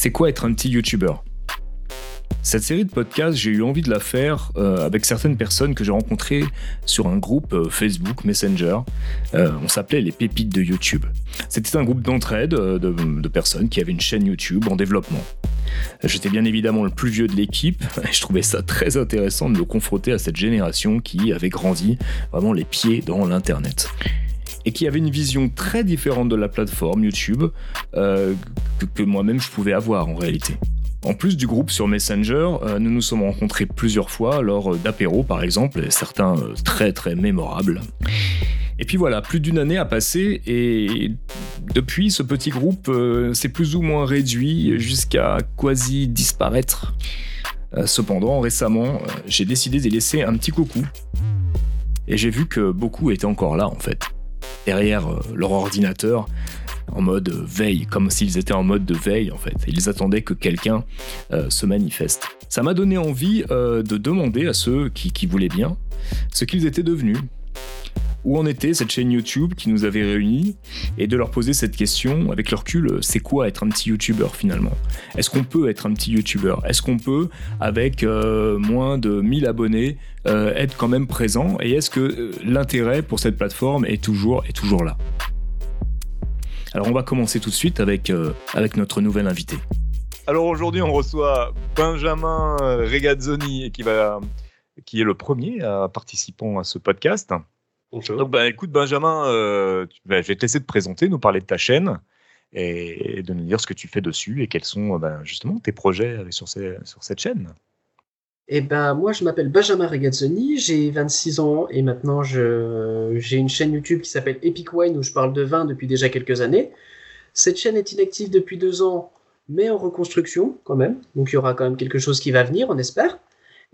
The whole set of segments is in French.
C'est quoi être un petit YouTuber? Cette série de podcasts, j'ai eu envie de la faire euh, avec certaines personnes que j'ai rencontrées sur un groupe euh, Facebook Messenger. Euh, on s'appelait les pépites de YouTube. C'était un groupe d'entraide de, de, personnes qui avaient une chaîne YouTube en développement. J'étais bien évidemment le plus vieux de l'équipe et je trouvais ça très intéressant de me confronter à cette génération qui avait grandi vraiment les pieds dans l'Internet et qui avait une vision très différente de la plateforme YouTube que, que moi-même je pouvais avoir en réalité. En plus du groupe sur Messenger, euh, nous nous sommes rencontrés plusieurs fois lors euh, d'apéros par exemple, et certains euh, très très mémorables. Et puis voilà, plus d'une année a passé et depuis ce petit groupe s'est plus ou moins réduit jusqu'à quasi disparaître. cependant, récemment, j'ai décidé de laisser un petit coucou. Et j'ai vu que beaucoup étaient encore là en fait. Derrière leur ordinateur, en mode veille, comme s'ils étaient en mode de veille en fait. Ils attendaient que quelqu'un euh, se manifeste. Ça m'a donné envie euh, de demander à ceux qui voulaient bien ce qu'ils étaient devenus. Où en était cette chaîne YouTube qui nous avait réunis et de leur poser cette question avec leur recul, c'est quoi être un petit YouTuber finalement? Est-ce qu'on peut être un petit YouTuber? Est-ce qu'on peut, avec euh, moins de 1000 abonnés, être quand même présent? Et est-ce que l'intérêt pour cette plateforme est toujours, est toujours là? Alors on va commencer tout de suite avec, euh, avec notre nouvel invité. Alors aujourd'hui on reçoit Benjamin Regazzoni qui, va, qui est le premier participant à ce podcast. Bonjour. Donc bah, écoute Benjamin, euh, bah, je vais te laisser te présenter, nous parler de ta chaîne et de nous dire ce que tu fais dessus et quels sont bah, justement tes projets sur, sur cette chaîne. Eh ben, moi, je m'appelle Benjamin Regazzoni, j'ai 26 ans et maintenant j'ai une chaîne YouTube qui s'appelle Epic Wine où je parle de vin depuis déjà quelques années. Cette chaîne est inactive depuis deux ans, mais en reconstruction quand même. Donc il y aura quand même quelque chose qui va venir, on espère.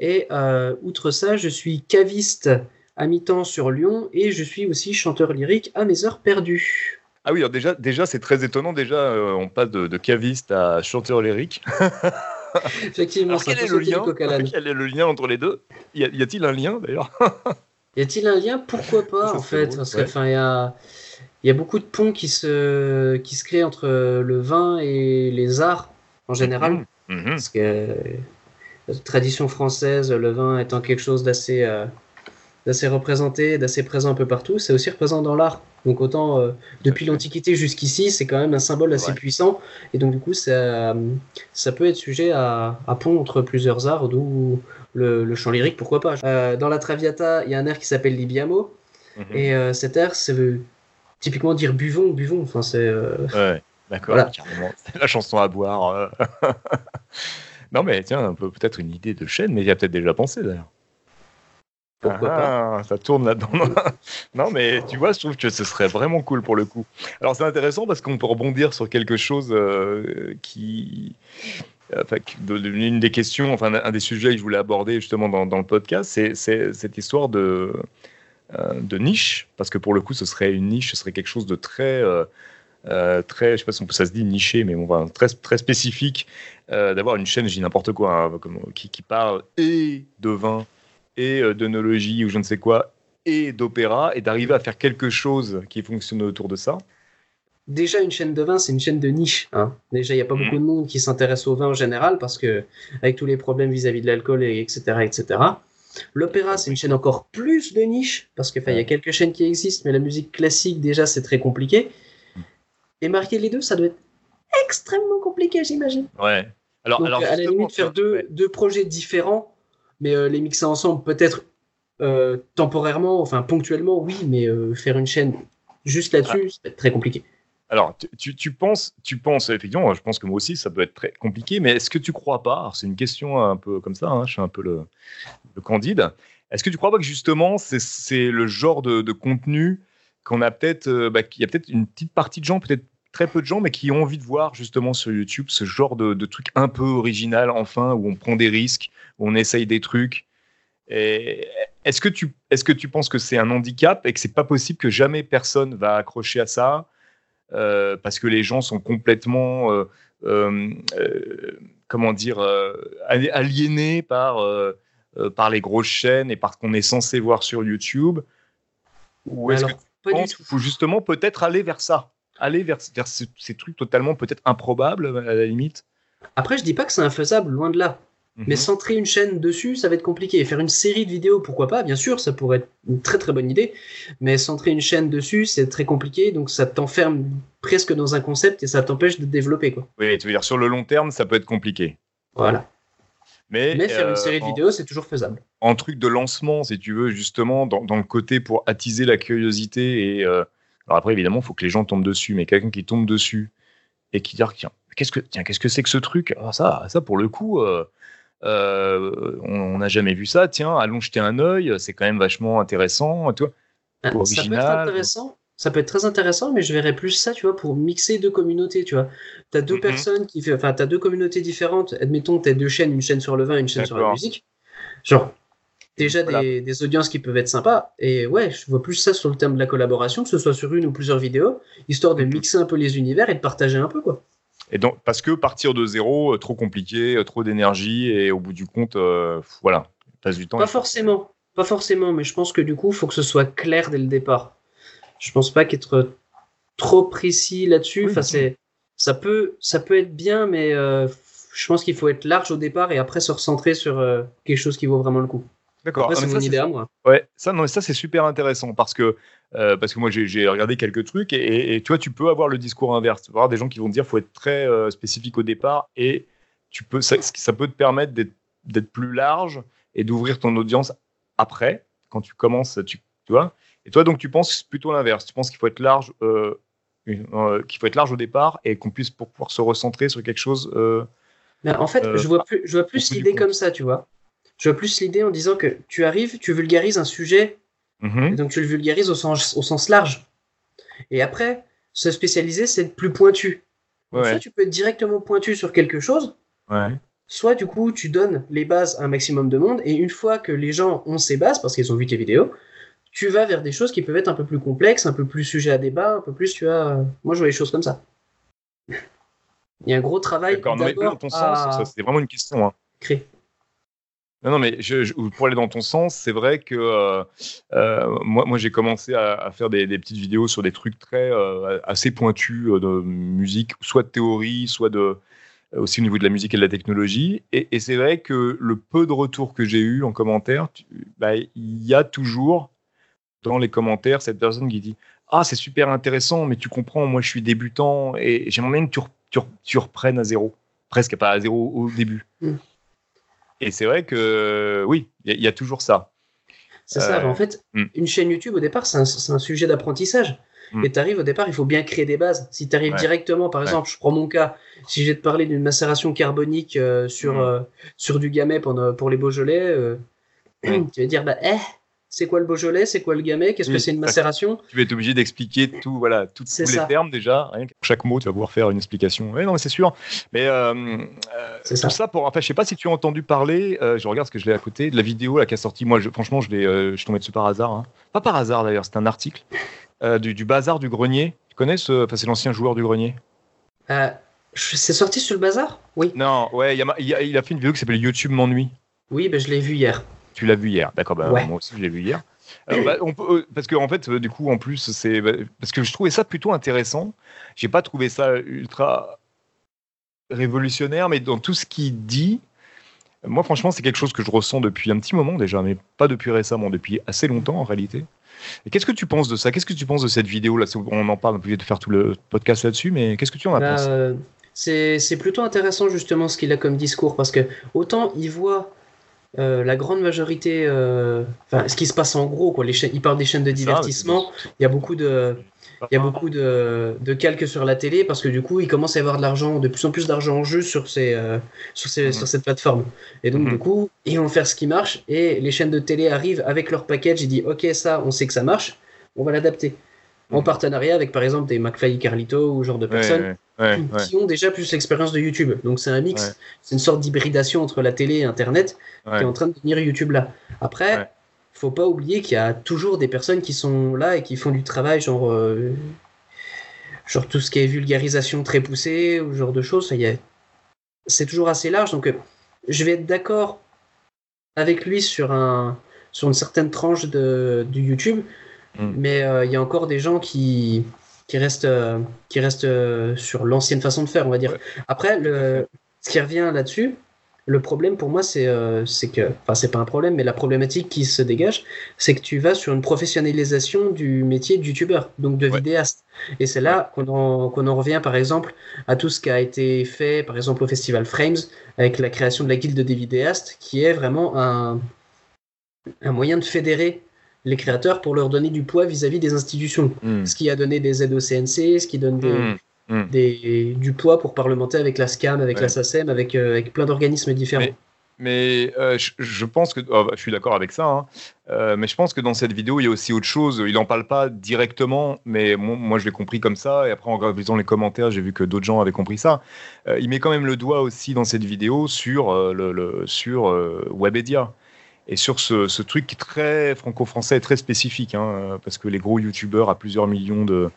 Et euh, outre ça, je suis caviste à mi-temps sur Lyon et je suis aussi chanteur lyrique à mes heures perdues. Ah oui, alors déjà, déjà c'est très étonnant. Déjà, euh, on passe de, de, caviste à chanteur lyrique. Effectivement, quel, est le lien, quel est le lien entre les deux? Y a-t-il un lien d'ailleurs? Y a-t-il un lien? Pourquoi pas en fait Parce qu'il y a, y a beaucoup de ponts qui se, qui se créent entre le vin et les arts en général. Mhm. Mhm. Parce que la tradition française, le vin étant quelque chose d'assez euh, d'assez représenté, d'assez présent un peu partout, c'est aussi représenté dans l'art. Donc autant euh, depuis l'Antiquité jusqu'ici, c'est quand même un symbole assez puissant. Et donc du coup, ça, ça peut être sujet à, à pont entre plusieurs arts, d'où le, chant lyrique, pourquoi pas. Euh, dans la Traviata, il y a un air qui s'appelle Libiamo. Mhm. Et euh, cet air, ça veut typiquement dire buvons, buvons. Enfin, c'est. Ouais, d'accord, C'est la chanson à boire. non, mais tiens, peut-être une idée de chaîne, mais il y a peut-être déjà pensé d'ailleurs. Ah, ça tourne là-dedans. non, mais tu vois, je trouve que ce serait vraiment cool pour le coup. Alors, c'est intéressant parce qu'on peut rebondir sur quelque chose euh, qui. Enfin, une des questions, enfin, un des sujets que je voulais aborder justement dans, le podcast, c'est cette histoire de, euh, de niche. Parce que pour le coup, ce serait une niche, ce serait quelque chose de très. Euh, très, je sais pas si ça se dit niché, mais bon, très, très spécifique, d'avoir une chaîne, je dis n'importe quoi, hein, qui, qui, parle et de vin et euh, d'onologie ou je ne sais quoi et d'opéra et d'arriver à faire quelque chose qui fonctionne autour de ça Déjà, une chaîne de vin, c'est une chaîne de niche. Hein. Déjà, il n'y a pas beaucoup de monde qui s'intéresse au vin en général parce que, avec tous les problèmes vis-à-vis de l'alcool, etc., etc. L'opéra, c'est une chaîne encore plus de niche parce qu'il il y a quelques chaînes qui existent, mais la musique classique, déjà, c'est très compliqué. Et marquer les deux, ça doit être extrêmement compliqué, j'imagine. Ouais. Alors, alors à la limite, faire deux, deux projets différents, mais euh, les mixer ensemble, peut-être euh, temporairement, enfin ponctuellement, oui, mais euh, faire une chaîne juste là-dessus, ah. c'est très compliqué. Alors, tu, tu, penses, tu penses, effectivement, je pense que moi aussi, ça peut être très compliqué, mais est-ce que tu crois pas, c'est une question un peu comme ça, hein, je suis un peu le, le candide, est-ce que tu crois pas que justement, c'est le genre de, de contenu qu'on a peut-être, bah, qu'il y a peut-être une petite partie de gens, peut-être très peu de gens, mais qui ont envie de voir justement sur YouTube ce genre de, de truc un peu original, enfin, où on prend des risques, on essaye des trucs. Est-ce que, tu, est que tu penses que c'est un handicap et que c'est pas possible que jamais personne va accrocher à ça euh, parce que les gens sont complètement, euh, euh, comment dire, aliénés par, par les grosses chaînes et par ce qu'on est censé voir sur YouTube? Ou est-ce que tu penses qu'il faut justement peut-être aller vers ça? Aller vers, vers ces trucs totalement peut-être improbables à la limite Après, je dis pas que c'est infaisable, loin de là. Mais mhm. centrer une chaîne dessus, ça va être compliqué. Faire une série de vidéos, pourquoi pas Bien sûr, ça pourrait être une très très bonne idée. Mais centrer une chaîne dessus, c'est très compliqué. Donc ça t'enferme presque dans un concept et ça t'empêche de développer. Quoi. Oui, tu veux dire sur le long terme, ça peut être compliqué. Voilà. Mais, faire une euh, série de vidéos, c'est toujours faisable. En truc de lancement, si tu veux, justement, dans, le côté pour attiser la curiosité. Et, euh, Alors après, évidemment, il faut que les gens tombent dessus. Mais quelqu'un qui tombe dessus et qui dit, tiens, qu'est-ce que tiens, qu'est-ce que c'est que ce truc? Ah, Ça, ça pour le coup. Euh, euh, on n'a jamais vu ça, tiens, allons jeter un œil, c'est quand même vachement intéressant, tu vois. Ah, ça peut être intéressant, ça peut être très intéressant, mais je verrais plus ça, tu vois, pour mixer deux communautés, tu vois. Tu as deux mhm. personnes qui, enfin, tu as deux communautés différentes, admettons, tu as deux chaînes, une chaîne sur le vin, une chaîne sur la musique. Genre, déjà des, audiences qui peuvent être sympas. Et ouais, je vois plus ça sur le terme de la collaboration, que ce soit sur une ou plusieurs vidéos, histoire de mixer un peu les univers et de partager un peu, quoi. Et donc, parce que partir de zéro, euh, trop compliqué, euh, trop d'énergie, et au bout du compte, euh, voilà, passe du temps. Pas forcément, pas forcément, mais je pense que du coup, il faut que ce soit clair dès le départ. Je pense pas qu'être trop précis là-dessus, enfin, c'est, ça peut, ça peut être bien, mais je pense qu'il faut être large au départ et après se recentrer sur quelque chose qui vaut vraiment le coup. D'accord. C'est mon idée à moi. Ouais, ça, non, ça c'est super intéressant parce que, euh, parce que moi j'ai regardé quelques trucs et, tu vois, tu peux avoir le discours inverse. Tu vas avoir des gens qui vont te dire faut être très euh, spécifique au départ et tu peux, ça, ça peut te permettre d'être plus large et d'ouvrir ton audience après, quand tu commences, tu, tu, vois. Et toi, donc, tu penses plutôt l'inverse. Tu penses qu'il faut être large. Euh, qu'il faut être large au départ et qu'on puisse pour pouvoir se recentrer sur quelque chose. Ben, en fait, je vois plus, je vois plus l'idée comme ça, tu vois. Je vois plus l'idée en disant que tu arrives, tu vulgarises un sujet, mhm. donc tu le vulgarises au sens, au sens large. Et après, se spécialiser, c'est être plus pointu. Soit tu peux être directement pointu sur quelque chose, soit du coup, tu donnes les bases à un maximum de monde, et une fois que les gens ont ces bases, parce qu'ils ont vu tes vidéos, tu vas vers des choses qui peuvent être un peu plus complexes, un peu plus sujet à débat, un peu plus, tu vois. Moi, je vois les choses comme ça. Il y a un gros travail. D'accord, mais dans ton sens, c'est vraiment une question. Hein. Créer. Non, non, mais pour aller dans ton sens, c'est vrai que euh, euh, moi, j'ai commencé à, faire des, petites vidéos sur des trucs très euh, assez pointus de musique, soit de théorie, soit aussi au niveau de la musique et de la technologie. Et, c'est vrai que le peu de retours que j'ai eu en commentaire, bah, il y a toujours dans les commentaires cette personne qui dit ah c'est super intéressant, mais tu comprends, moi je suis débutant et j'aimerais bien que tu, reprennes à zéro, presque pas à zéro au début. Mm. Et c'est vrai que oui, il y, a toujours ça. C'est ça. Euh, en fait, hmm. une chaîne YouTube, au départ, c'est un, sujet d'apprentissage. Hmm. Et tu arrives au départ, il faut bien créer des bases. Si tu arrives directement, par exemple, je prends mon cas, si je vais te parler d'une macération carbonique euh, sur, hmm. euh, sur du gamay pour, pour les Beaujolais, tu vas dire, bah, eh, c'est quoi le Beaujolais, c'est quoi le Gamay, qu'est-ce que c'est une macération? Tu vas être obligé d'expliquer tout, voilà, tous les termes déjà. Rien pour chaque mot, tu vas pouvoir faire une explication. Oui, non, mais c'est sûr. Mais euh, euh tout ça. pour. Enfin, je sais pas si tu as entendu parler. Euh, je regarde ce que je l'ai à côté de la vidéo là qui a sorti. Moi, je, franchement, je l'ai, je suis tombé dessus par hasard. Hein. Pas par hasard d'ailleurs. C'est un article du, bazar du grenier. Tu connais ce Enfin, c'est l'ancien joueur du grenier? c'est sorti sur le bazar? Oui. Non, ouais, il a, il a, fait une vidéo qui s'appelle YouTube m'ennuie. Oui, ben, je l'ai vu hier. Tu l'as vu hier, d'accord. Bah, moi aussi, je l'ai vu hier. Bah, euh, parce que en fait, euh, du coup, en plus, c'est bah, parce que je trouvais ça plutôt intéressant. J'ai pas trouvé ça ultra révolutionnaire, mais dans tout ce qu'il dit, moi, franchement, c'est quelque chose que je ressens depuis un petit moment déjà, mais pas depuis récemment, depuis assez longtemps en réalité. Et qu'est-ce que tu penses de ça? Qu'est-ce que tu penses de cette vidéo là On en parle, on peut de faire tout le podcast là-dessus, mais qu'est-ce que tu en as pensé? C'est plutôt intéressant justement ce qu'il a comme discours parce que autant il voit euh, la grande majorité, euh, enfin, ce qui se passe en gros, quoi, les chaînes, il parle des chaînes de divertissement. Il y a beaucoup de, il y a beaucoup de, de, calques sur la télé parce que du coup, il commence à y avoir de l'argent, de plus en plus d'argent en jeu sur ces, euh, sur, ces, mhm. sur cette plateforme. Et donc, du mhm. coup, ils vont faire ce qui marche et les chaînes de télé arrivent avec leur package et disent, ok, ça, on sait que ça marche, on va l'adapter en partenariat avec par exemple des McFly et Carlito ou genre de personnes qui, ont déjà plus l'expérience de YouTube. Donc c'est un mix, c'est une sorte d'hybridation entre la télé et Internet qui est en train de devenir YouTube là. Après, faut pas oublier qu'il y a toujours des personnes qui sont là et qui font du travail genre euh, genre tout ce qui est vulgarisation très poussée ou genre de choses. C'est toujours assez large donc euh, je vais être d'accord avec lui sur un sur une certaine tranche de, du YouTube Mm. Mais euh, il y a encore des gens qui, qui restent, euh, qui restent euh, sur l'ancienne façon de faire, on va dire. Après, le, ce qui revient là-dessus, le problème pour moi, c'est euh, que, enfin, c'est pas un problème, mais la problématique qui se dégage, c'est que tu vas sur une professionnalisation du métier de youtubeur, donc de vidéaste. Et c'est là qu'on en, qu'on en revient, par exemple, à tout ce qui a été fait, par exemple, au festival Frames, avec la création de la guilde des vidéastes, qui est vraiment un, un moyen de fédérer les créateurs pour leur donner du poids vis-à-vis des institutions. Hmm. Ce qui a donné des aides au CNC, ce qui donne des, hmm. Hmm. Des, du poids pour parlementer avec la SCAM, avec la SACEM, avec, euh, avec plein d'organismes différents. Mais, euh, je, pense que. Oh, bah, je suis d'accord avec ça, hein. euh, mais je pense que dans cette vidéo, il y a aussi autre chose. Il n'en parle pas directement, mais moi, je l'ai compris comme ça. Et après, en lisant les commentaires, j'ai vu que d'autres gens avaient compris ça. il met quand même le doigt aussi dans cette vidéo sur, le, sur Webedia et sur ce, truc très franco-français, très spécifique, hein, parce que les gros youtubeurs à plusieurs millions de,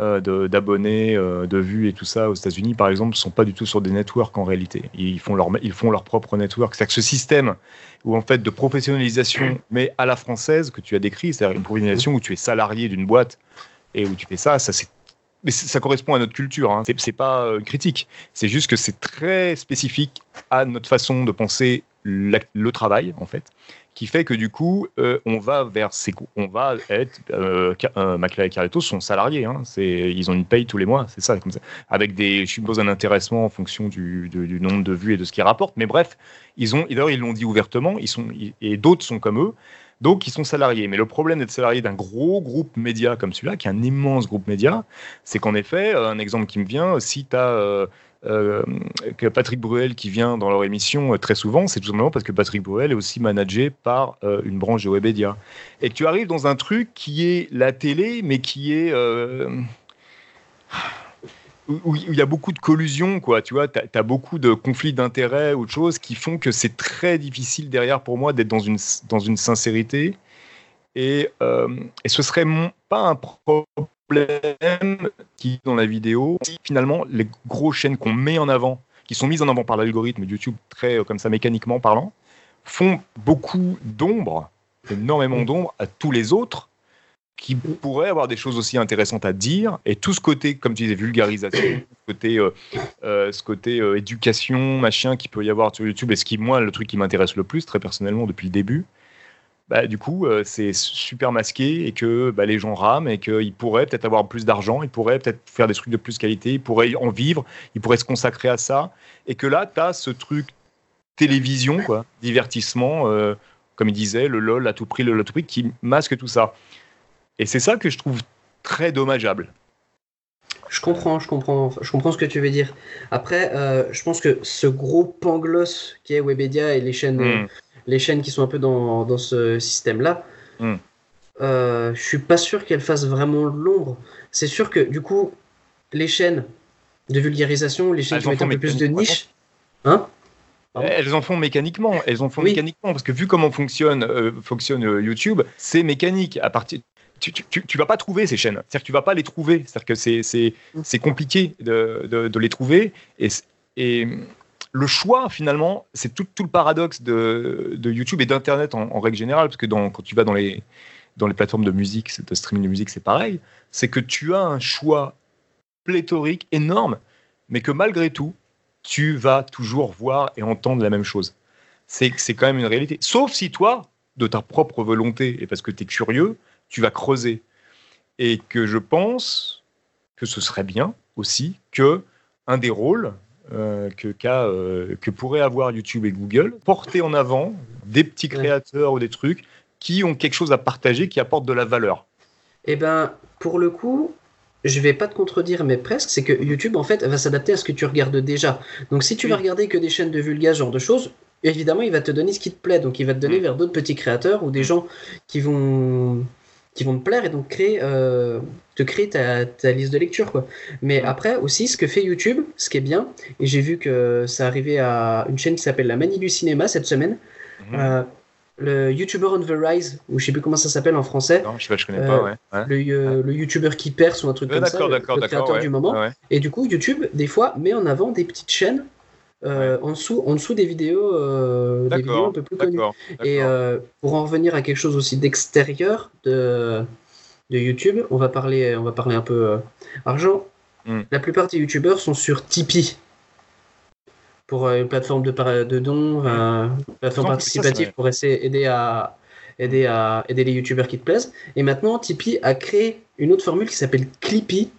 euh, d'abonnés, euh, de, vues et tout ça aux États-Unis, par exemple, ne sont pas du tout sur des networks en réalité. Ils font leur, ils font leur propre network. C'est-à-dire que ce système où, en fait, de professionnalisation, mais à la française, que tu as décrit, c'est-à-dire une professionnalisation où tu es salarié d'une boîte et où tu fais ça, ça correspond à notre culture. Hein. C'est pas euh, une critique. C'est juste que c'est très spécifique à notre façon de penser le travail, en fait qui fait que du coup, euh, on va vers ces, on va être, euh, euh et Carletto sont salariés, hein, ils ont une paye tous les mois, c'est ça, comme ça, avec des, je suppose un intéressement en fonction du, du, nombre de vues et de ce qu'ils rapportent, mais bref, ils ont, d'ailleurs ils l'ont dit ouvertement, ils sont, et d'autres sont comme eux, donc ils sont salariés. Mais le problème d'être salarié d'un gros groupe média comme celui-là, qui est un immense groupe média, c'est qu'en effet, un exemple qui me vient, si tu as euh, que Patrick Bruel qui vient dans leur émission euh, très souvent, c'est tout simplement parce que Patrick Bruel est aussi managé par euh, une branche de Webedia. Et que tu arrives dans un truc qui est la télé, mais qui est où il y a beaucoup de collusion, quoi. Tu vois, tu as, beaucoup de conflits d'intérêts ou de choses qui font que c'est très difficile derrière pour moi d'être dans une, dans une sincérité. Et, et ce serait pas un problème problème qui dans la vidéo, finalement, les grosses chaînes qu'on met en avant, qui sont mises en avant par l'algorithme YouTube, très euh, comme ça mécaniquement parlant, font beaucoup d'ombre, énormément d'ombre à tous les autres qui pourraient avoir des choses aussi intéressantes à dire. Et tout ce côté, comme tu disais, vulgarisation, ce côté, euh, euh, ce côté éducation, machin, qui peut y avoir sur YouTube, et ce qui, moi, le truc qui m'intéresse le plus, très personnellement, depuis le début, bah, du coup, euh, c'est super masqué et que bah, les gens rament et qu'ils pourraient peut-être avoir plus d'argent, ils pourraient peut-être faire des trucs de plus qualité, ils pourraient en vivre, ils pourraient se consacrer à ça. Et que là, tu as ce truc télévision, quoi, divertissement, euh, comme il disait, le LOL à tout prix, le LOL à tout prix, qui masque tout ça. Et c'est ça que je trouve très dommageable. Je comprends, je comprends, je comprends ce que tu veux dire. Après, euh, je pense que ce gros pangloss qui est Webedia et les chaînes, hmm les chaînes qui sont un peu dans, dans ce système-là, hmm. euh, je suis pas sûr qu'elles fassent vraiment l'ombre. C'est sûr que du coup, les chaînes de vulgarisation, les chaînes qui mettent un peu plus de niche, hein? Elles en font mécaniquement, elles en font mécaniquement parce que vu comment fonctionne, euh, fonctionne euh, YouTube, c'est mécanique. À partir, tu, tu, tu, vas pas trouver ces chaînes. C'est-à-dire que tu vas pas les trouver. C'est-à-dire que c'est, c'est, c'est compliqué de, de, de, les trouver. Et, et le choix, finalement, c'est tout, le paradoxe de, YouTube et d'Internet en, règle générale, parce que quand tu vas dans les, dans les plateformes de musique, de streaming de musique, c'est pareil, c'est que tu as un choix pléthorique énorme, mais que malgré tout, tu vas toujours voir et entendre la même chose. C'est quand même une réalité. Sauf si toi, de ta propre volonté, et parce que tu es curieux, tu vas creuser. Et que je pense que ce serait bien aussi que un des rôles euh, que, euh, que pourraient avoir YouTube et Google, porter en avant des petits créateurs ou des trucs qui ont quelque chose à partager, qui apportent de la valeur. Eh ben, pour le coup, je vais pas te contredire, mais presque, c'est que YouTube, en fait, va s'adapter à ce que tu regardes déjà. Donc, si tu vas regarder que des chaînes de vulga, genre de choses, évidemment, il va te donner ce qui te plaît. Donc, il va te donner mm. vers d'autres petits créateurs ou des gens qui vont qui vont te plaire et donc créer, euh, te créer ta, ta, liste de lecture. Quoi. Mais après aussi, ce que fait YouTube, ce qui est bien, et j'ai vu que ça arrivait à une chaîne qui s'appelle La Manie du Cinéma cette semaine. Mhm. Euh, le YouTuber on the Rise, ou je sais plus comment ça s'appelle en français. Non, je, sais pas, je connais pas, ouais. Euh, le, le, YouTuber qui perce ou un truc comme ça, le, le créateur du moment. Et du coup, YouTube, des fois, met en avant des petites chaînes euh, en, dessous, en dessous des vidéos, euh, des vidéos un peu plus connues. Et euh, pour en revenir à quelque chose aussi d'extérieur de, de YouTube, on va parler, on va parler un peu argent. Hmm. La plupart des YouTubeurs sont sur Tipeee. pour une plateforme de, de dons, une plateforme participative pour essayer aider à aider à aider les youtubeurs qui te plaisent. Et maintenant, Tipeee a créé une autre formule qui s'appelle Clippy,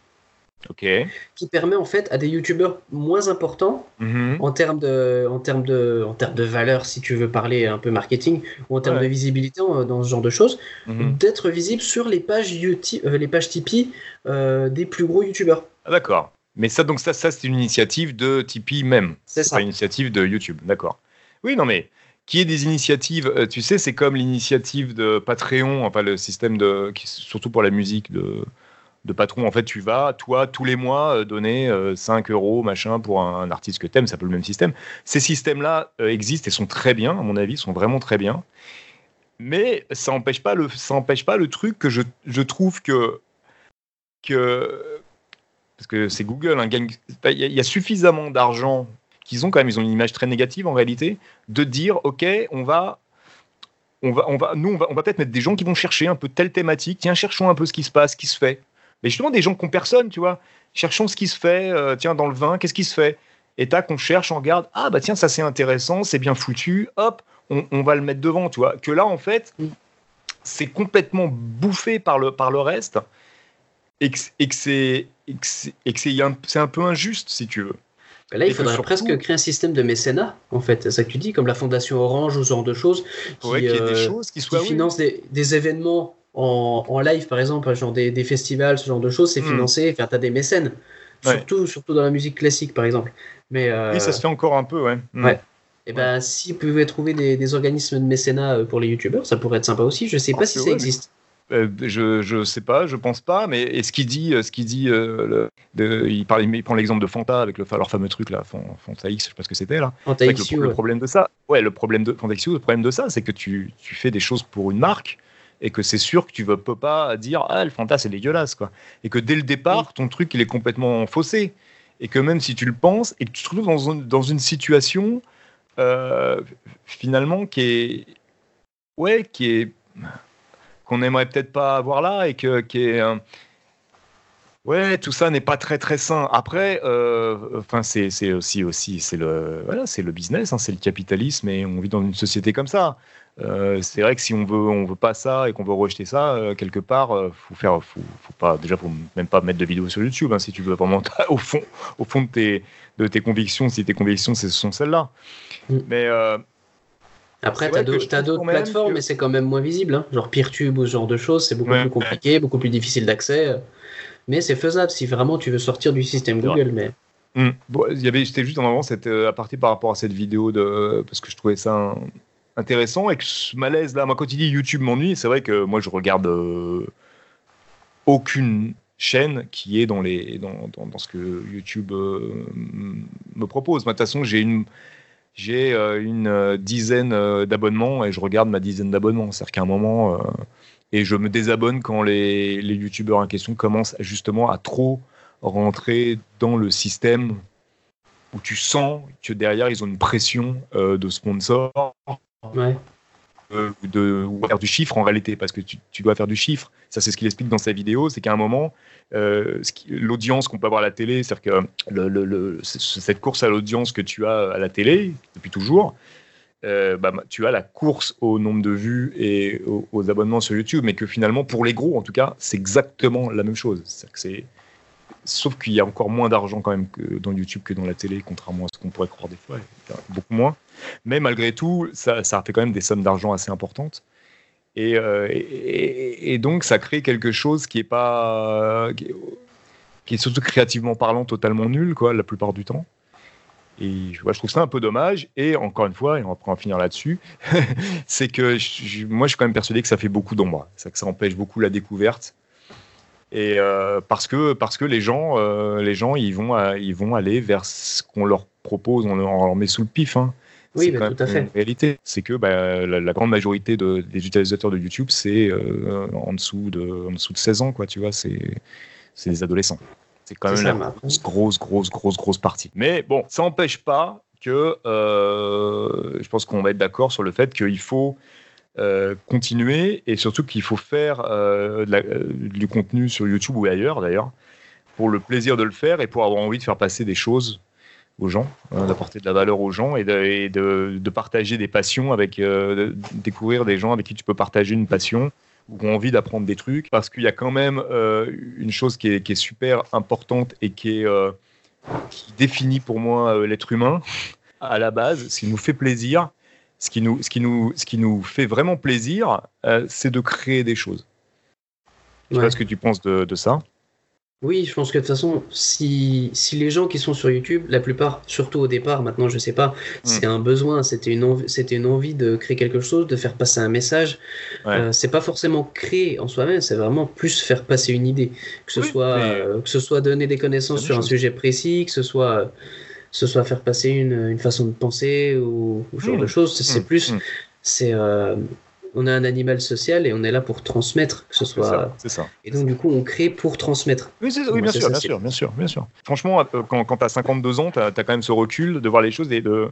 qui permet en fait à des youtubeurs moins importants mm-hmm. en termes de en termes de en termes de valeur si tu veux parler un peu marketing ou en termes de visibilité dans ce genre de choses mm-hmm. d'être visible sur les pages YouTube, euh, les pages Tipeee euh, des plus gros youtubeurs. Ah, d'accord. Mais ça donc ça ça c'est une initiative de Tipeee même. C'est ça. Pas une initiative de YouTube. D'accord. Oui non mais qui est des initiatives, euh, tu sais, c'est comme l'initiative de Patreon, enfin le système de, surtout pour la musique de, de patron. En fait, tu vas, toi, tous les mois, euh, donner 5 euh, euros, machin, pour un, artiste que t'aimes, c'est un peu le même système. Ces systèmes-là euh, existent et sont très bien, à mon avis, sont vraiment très bien. Mais ça n'empêche pas, le, pas le truc que je, je trouve que, que. Parce que c'est Google, hein, il y, a suffisamment d'argent qu'ils ont quand même, ils ont une image très négative en réalité, de dire, OK, on va on va, on va, nous, on va, on va peut-être mettre des gens qui vont chercher un peu telle thématique. Tiens, cherchons un peu ce qui se passe, ce qui se fait mais justement des gens qui n'ont personne, tu vois. Cherchons ce qui se fait, euh, tiens, dans le vin, qu'est-ce qui se fait? Et tac, on cherche, on regarde, ah bah tiens, ça c'est intéressant, c'est bien foutu, hop, on, va le mettre devant, tu vois. Que là, en fait, c'est complètement bouffé par le, par le reste et que, c'est c'est un peu injuste, si tu veux. Là, il faudrait presque créer un système de mécénat, en fait. C'est ça que tu dis, comme la Fondation Orange ou ce genre de choses, qui, euh, choses qui, soient, financent des, des, événements en, live, par exemple, genre des, festivals, ce genre de choses, c'est hmm. financé. Enfin, tu as des mécènes. Surtout, surtout dans la musique classique, par exemple. Mais, euh, oui, ça se fait encore un peu, ouais. Hmm. ouais. Et eh ben, s'ils pouvaient trouver des, organismes de mécénat euh, pour les youtubeurs, ça pourrait être sympa aussi. Je sais pas si ça existe. Euh, je, je sais pas, je pense pas, mais et ce qu'il dit, ce qu'il dit, le, il, parle, il prend l'exemple de Fanta avec le, leur fameux truc là, Fanta X, je sais pas ce que c'était là. Fanta X, le, problème de ça, ouais, le problème de Fanta X, le problème de ça, c'est que tu, tu, fais des choses pour une marque et que c'est sûr que tu ne peux pas dire ah le Fanta c'est dégueulasse quoi. Et que dès le départ ton truc il est complètement faussé. Et que même si tu le penses et que tu te trouves dans, dans une situation euh, finalement qui est ouais qui est qu'on aimerait peut-être pas avoir là et que qui est Ouais, tout ça n'est pas très très sain. Après, euh, enfin c'est aussi aussi c'est le voilà c'est le business, hein, c'est le capitalisme et on vit dans une société comme ça. Euh, c'est vrai que si on veut, on veut pas ça et qu'on veut rejeter ça, euh, quelque part, euh, faut faire, faut, pas, déjà, faut même pas mettre de vidéos sur YouTube, hein, si tu veux vraiment, au fond, au fond de tes, de tes convictions, si tes convictions, ce sont celles-là. Mm. Mais après, tu as d'autres plateformes, mais c'est quand même moins visible. Hein. Genre PeerTube ou ce genre de choses, c'est beaucoup plus compliqué, beaucoup plus difficile d'accès. Mais c'est faisable si vraiment tu veux sortir du système Google. Mais... Mm. Bon, il y avait, j'étais juste en avant cette à partir par rapport à cette vidéo de parce que je trouvais ça intéressant et que ce malaise là, moi quand il dit YouTube m'ennuie, c'est vrai que moi je regarde euh, aucune chaîne qui est dans les dans, dans, ce que YouTube euh, me propose. de toute façon, j'ai une j'ai euh, une dizaine d'abonnements et je regarde ma dizaine d'abonnements. C'est-à-dire qu'à un moment et je me désabonne quand les, les youtubeurs en question commencent justement à trop rentrer dans le système où tu sens que derrière ils ont une pression de sponsor Ouais. Euh, de, ou faire du chiffre en réalité, parce que tu, tu dois faire du chiffre. Ça, c'est ce qu'il explique dans sa vidéo, c'est qu'à un moment, euh, l'audience qu'on peut avoir à la télé, c'est-à-dire que le, le, cette course à l'audience que tu as à la télé depuis toujours, euh, bah, tu as la course au nombre de vues et aux, abonnements sur YouTube, mais que finalement, pour les gros, en tout cas, c'est exactement la même chose. Sauf qu'il y a encore moins d'argent quand même dans YouTube que dans la télé, contrairement à ce qu'on pourrait croire des fois, beaucoup moins. Mais malgré tout, ça, ça fait quand même des sommes d'argent assez importantes. Et, euh, donc, ça crée quelque chose qui est pas, qui est, surtout créativement parlant totalement nul, quoi, la plupart du temps. Et je, je trouve ça un peu dommage. Et encore une fois, et on va finir là-dessus, c'est que moi, je suis quand même persuadé que ça fait beaucoup d'ombre. Ça, que ça empêche beaucoup la découverte. Et euh, parce que parce que les gens euh, les gens ils vont ils vont aller vers ce qu'on leur propose, on leur, met sous le pif. Hein. Oui, bah, tout à fait. La réalité, c'est que bah, la, grande majorité de, des utilisateurs de YouTube, c'est euh, en dessous de en dessous de 16 ans, quoi. Tu vois, c'est c'est des adolescents. C'est quand même la grosse, grosse, grosse, grosse, partie. Mais bon, ça n'empêche pas que je pense qu'on va être d'accord sur le fait qu'il faut euh, continuer et surtout qu'il faut faire euh, euh, du contenu sur YouTube ou ailleurs d'ailleurs pour le plaisir de le faire et pour avoir envie de faire passer des choses aux gens, hein, d'apporter de la valeur aux gens et de, partager des passions avec, de découvrir des gens avec qui tu peux partager une passion ont envie d'apprendre des trucs. Parce qu'il y a quand même une chose qui est, super importante et qui, est, qui définit pour moi l'être humain à la base, ce qui nous fait plaisir, ce qui nous, ce qui nous, ce qui nous fait vraiment plaisir, c'est de créer des choses. Je sais pas ce que tu penses de, de ça. Oui, je pense que de toute façon, si, si, les gens qui sont sur YouTube, la plupart, surtout au départ, maintenant je sais pas, hmm. c'est un besoin, c'était une, envie, c'était une envie de créer quelque chose, de faire passer un message. Euh, c'est pas forcément créer en soi-même, c'est vraiment plus faire passer une idée. Que ce, soit, euh, que ce soit donner des connaissances sur un sujet précis, que ce soit, ce soit faire passer une, une façon de penser ou, ce genre hmm. de choses. C'est, hmm. plus. C'est. On a un animal social et on est là pour transmettre, que ce soit. C'est ça, Et donc, du coup, on crée pour transmettre. Oui, bien, sûr, bien, sûr, bien sûr, bien sûr. Franchement, euh, quand, quand tu as 52 ans, tu as, quand même ce recul de voir les choses et de.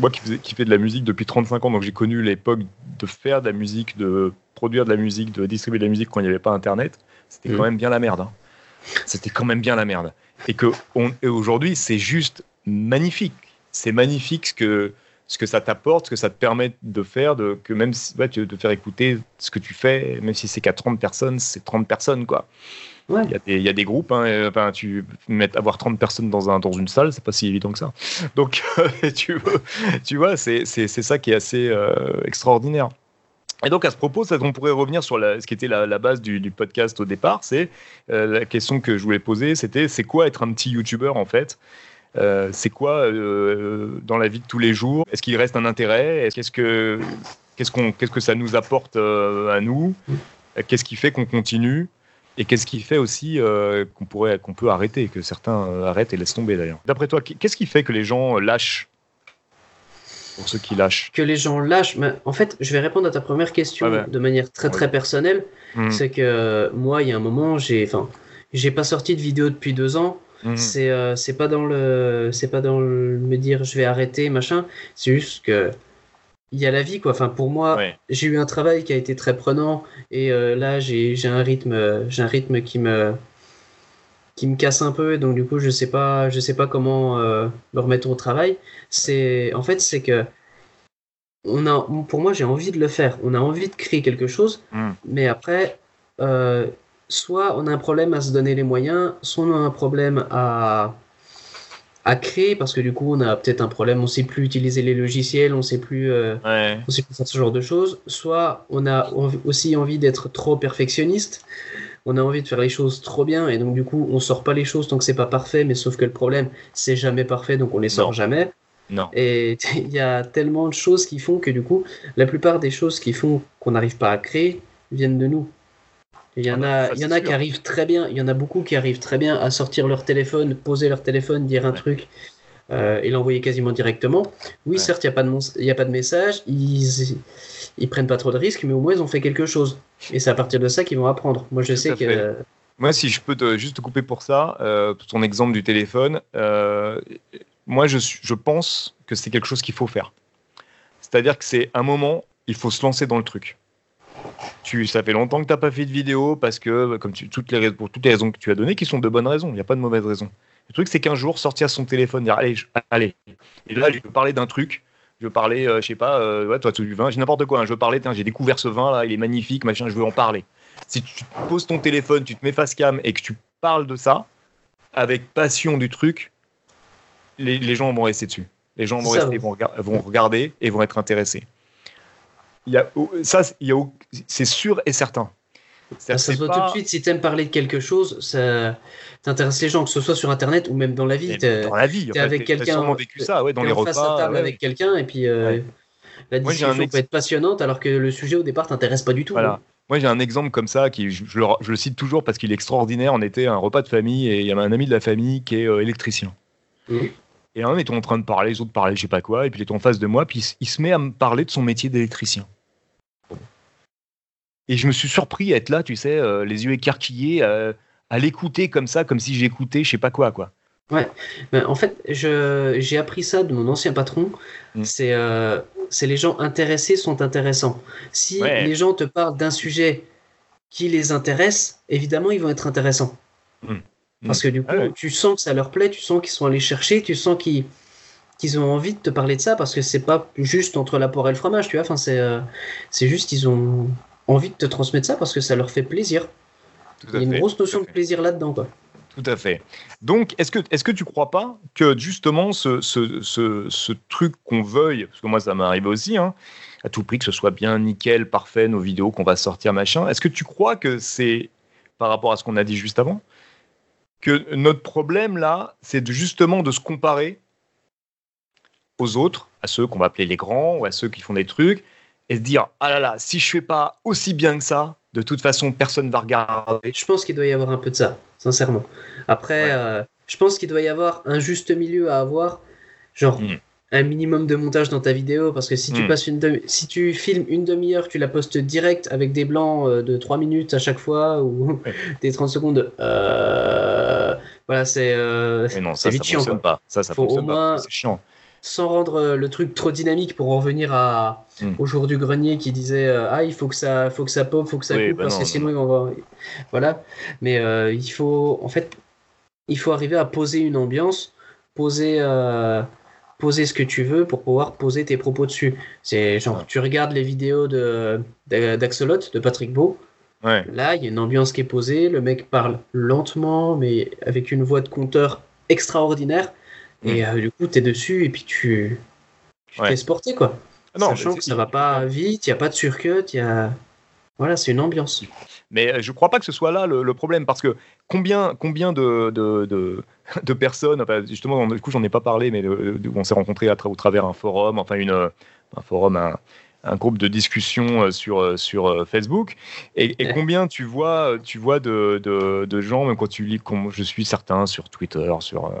Moi qui, faisais, qui fais de la musique depuis 35 ans, donc j'ai connu l'époque de faire de la musique, de produire de la musique, de distribuer de la musique quand il n'y avait pas Internet. C'était quand mm. même bien la merde. Hein. C'était quand même bien la merde. Et que aujourd'hui, c'est juste magnifique. C'est magnifique ce que ce que ça t'apporte, ce que ça te permet de faire, de, que même si, ouais, de faire écouter ce que tu fais, même si c'est qu'à 30 personnes, c'est 30 personnes, quoi. Il, y a des, il y, a des, groupes, hein, tu mettre, avoir 30 personnes dans, un, dans une salle, c'est pas si évident que ça. Donc, tu, tu vois, c'est ça qui est assez euh, extraordinaire. Et donc à ce propos, ça, on pourrait revenir sur la, ce qui était la, la base du, du, podcast au départ. C'est euh, la question que je voulais poser, c'était c'est quoi être un petit YouTuber en fait? Euh, c'est quoi euh, dans la vie de tous les jours? Est-ce qu'il reste un intérêt? Qu'est-ce que qu'est-ce qu'on qu'est-ce que ça nous apporte euh, à nous? Qu'est-ce qui fait qu'on continue? Et qu'est-ce qui fait aussi qu'on pourrait qu'on peut arrêter, que certains arrêtent et laissent tomber d'ailleurs? D'après toi, qu'est-ce qui fait que les gens lâchent? Pour ceux qui lâchent Que les gens lâchent. Mais en fait, je vais répondre à ta première question de manière très très personnelle. Mmh. C'est que moi, il y a un moment, j'ai, enfin, j'ai pas sorti de vidéo depuis deux ans Mhm. C'est euh, c'est pas dans le c'est pas dans le me dire je vais arrêter machin. C'est juste que il y a la vie quoi. Enfin pour moi, j'ai eu un travail qui a été très prenant et euh, là j'ai un rythme j'ai un rythme qui me qui me casse un peu et donc du coup je sais pas je sais pas comment euh, me remettre au travail. C'est en fait c'est que on a pour moi j'ai envie de le faire. On a envie de créer quelque chose, mhm. mais après soit on a un problème à se donner les moyens, soit on a un problème à, à créer parce que du coup on a peut-être un problème, on sait plus utiliser les logiciels, on sait plus, euh, on sait plus faire ce genre de choses. Soit on a aussi envie d'être trop perfectionniste, on a envie de faire les choses trop bien et donc du coup on sort pas les choses tant que c'est pas parfait, mais sauf que le problème c'est jamais parfait donc on les sort jamais. Non. Et il y a tellement de choses qui font que du coup la plupart des choses qui font qu'on n'arrive pas à créer viennent de nous. Il y en ah a, il y en a qui arrivent très bien, il y en a beaucoup qui arrivent très bien à sortir leur téléphone, poser leur téléphone, dire un truc euh, et l'envoyer quasiment directement. Oui, certes, il n'y a, pas de il a pas de message, ils, ils prennent pas trop de risques, mais au moins ils ont fait quelque chose. Et c'est à partir de ça qu'ils vont apprendre. Moi, je sais que. Moi, si je peux te, juste te couper pour ça, euh, ton exemple du téléphone, euh, moi, je, je pense que c'est quelque chose qu'il faut faire. C'est-à-dire que c'est un moment, il faut se lancer dans le truc. Tu, ça fait longtemps que tu n'as pas fait de vidéo parce que, comme tu, toutes les, pour toutes les raisons que tu as données, qui sont de bonnes raisons, il n'y a pas de mauvaises raisons. Le truc, c'est qu'un jour, sortir son téléphone, dire allez, allez. Et là, je veux parler d'un truc. Je veux parler, euh, je sais pas, euh, ouais, toi, du vin, j'ai n'importe quoi. Hein, je veux parler, j'ai découvert ce vin là, il est magnifique, machin, je veux en parler. Si tu poses ton téléphone, tu te mets face cam et que tu parles de ça, avec passion du truc, les, gens vont rester dessus. Les gens vont, rester, vont, vont regarder et vont être intéressés y a, ça, c'est sûr et certain. Ça, se voit tout de suite. Si tu aimes parler de quelque chose, ça t'intéresse les gens, que ce soit sur Internet ou même dans la vie. Dans la vie, es avec quelqu'un. vécu ça, ouais, dans les repas. face à table avec quelqu'un et puis euh, la discussion peut être passionnante alors que le sujet au départ t'intéresse pas du tout. Voilà. Moi, j'ai un exemple comme ça qui, je, le, cite toujours parce qu'il est extraordinaire. On était à un repas de famille et il y avait un ami de la famille qui est euh, électricien. Mmh. Et un était en train de parler, les autres parlaient, je sais pas quoi, et puis il est en face de moi, puis il se met à me parler de son métier d'électricien. Et je me suis surpris à être là, tu sais, euh, les yeux écarquillés, euh, à l'écouter comme ça, comme si j'écoutais je sais pas quoi, quoi. Ouais, ben, en fait, j'ai appris ça de mon ancien patron. Mm. Euh, c'est les gens intéressés sont intéressants. Si les gens te parlent d'un sujet qui les intéresse, évidemment, ils vont être intéressants. Mm. Parce que du coup, tu sens que ça leur plaît, tu sens qu'ils sont allés chercher, tu sens qu'ils qu'ils ont envie de te parler de ça parce que c'est pas juste entre la poire et le fromage, tu vois. Enfin, c'est euh, c'est juste qu'ils ont envie de te transmettre ça parce que ça leur fait plaisir. Il y a une grosse notion de plaisir là-dedans, quoi. Tout à fait. Donc, est-ce que, est-ce que tu crois pas que justement ce, ce, ce, truc qu'on veuille, parce que moi ça m'est arrivé aussi, hein, à tout prix que ce soit bien nickel, parfait, nos vidéos qu'on va sortir, machin, est-ce que tu crois que c'est, par rapport à ce qu'on a dit juste avant, que notre problème là, c'est justement de se comparer aux autres, à ceux qu'on va appeler les grands ou à ceux qui font des trucs, et se dire ah là là, si je fais pas aussi bien que ça, de toute façon personne va regarder. Je pense qu'il doit y avoir un peu de ça, sincèrement. Après, euh, je pense qu'il doit y avoir un juste milieu à avoir, genre hmm. un minimum de montage dans ta vidéo, parce que si tu hmm. passes une si tu filmes une demi-heure, tu la postes direct avec des blancs euh, de 3 minutes à chaque fois ou des 30 secondes. Euh, voilà, c'est. non, ça, ça fonctionne pas. Ça, ça fonctionne pas. C'est chiant sans rendre euh, le truc trop dynamique pour en revenir à, hmm. au jour du grenier qui disait euh, ah il faut que ça faut que ça pop faut que ça coupe bah parce que sinon ils vont voir voilà. Mais euh, il faut en fait il faut arriver à poser une ambiance poser poser ce que tu veux pour pouvoir poser tes propos dessus. C'est genre tu regardes les vidéos de d'Axolot de Patrick Beau. Là il y a une ambiance qui est posée le mec parle lentement mais avec une voix de conteur extraordinaire et mm. euh, du coup, tu es dessus et puis tu, tu ouais. te quoi. Ah non, Sachant que ça va pas vite, il n'y a pas de surcut, il y a. Voilà, c'est une ambiance. Mais euh, je crois pas que ce soit là le, problème, parce que combien, combien de, de, de, personnes, enfin, justement, du coup, j'en ai pas parlé, mais on s'est rencontrés à au travers un forum, enfin, une, un forum, un, un groupe de discussion euh, sur, sur Facebook. Et, combien tu vois, tu vois de, de, gens, même quand tu lis, comme je suis certain sur Twitter, sur.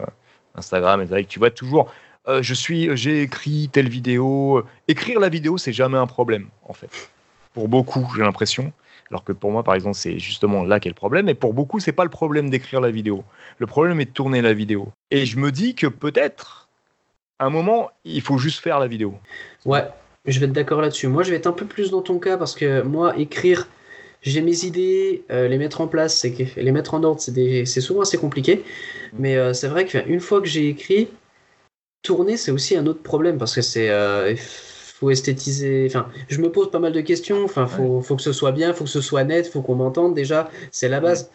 Instagram, et tu vois toujours, euh, je suis, j'ai écrit telle vidéo. Écrire la vidéo, c'est jamais un problème, en fait. Pour beaucoup, j'ai l'impression. Alors que pour moi, par exemple, c'est justement là qu'est le problème. Et pour beaucoup, c'est pas le problème d'écrire la vidéo. Le problème est de tourner la vidéo. Et je me dis que peut-être, à un moment, il faut juste faire la vidéo. Ouais, je vais être d'accord là-dessus. Moi, je vais être un peu plus dans ton cas parce que moi, écrire, j'ai mes idées, euh, les mettre en place, c'est les mettre en ordre, c'est souvent assez compliqué. Mm. Mais euh, c'est vrai qu'une fois que j'ai écrit, tourner, c'est aussi un autre problème parce que c'est euh, faut esthétiser. Enfin, je me pose pas mal de questions. Enfin, faut, faut que ce soit bien, faut que ce soit net, faut qu'on m'entende. Déjà, c'est la base.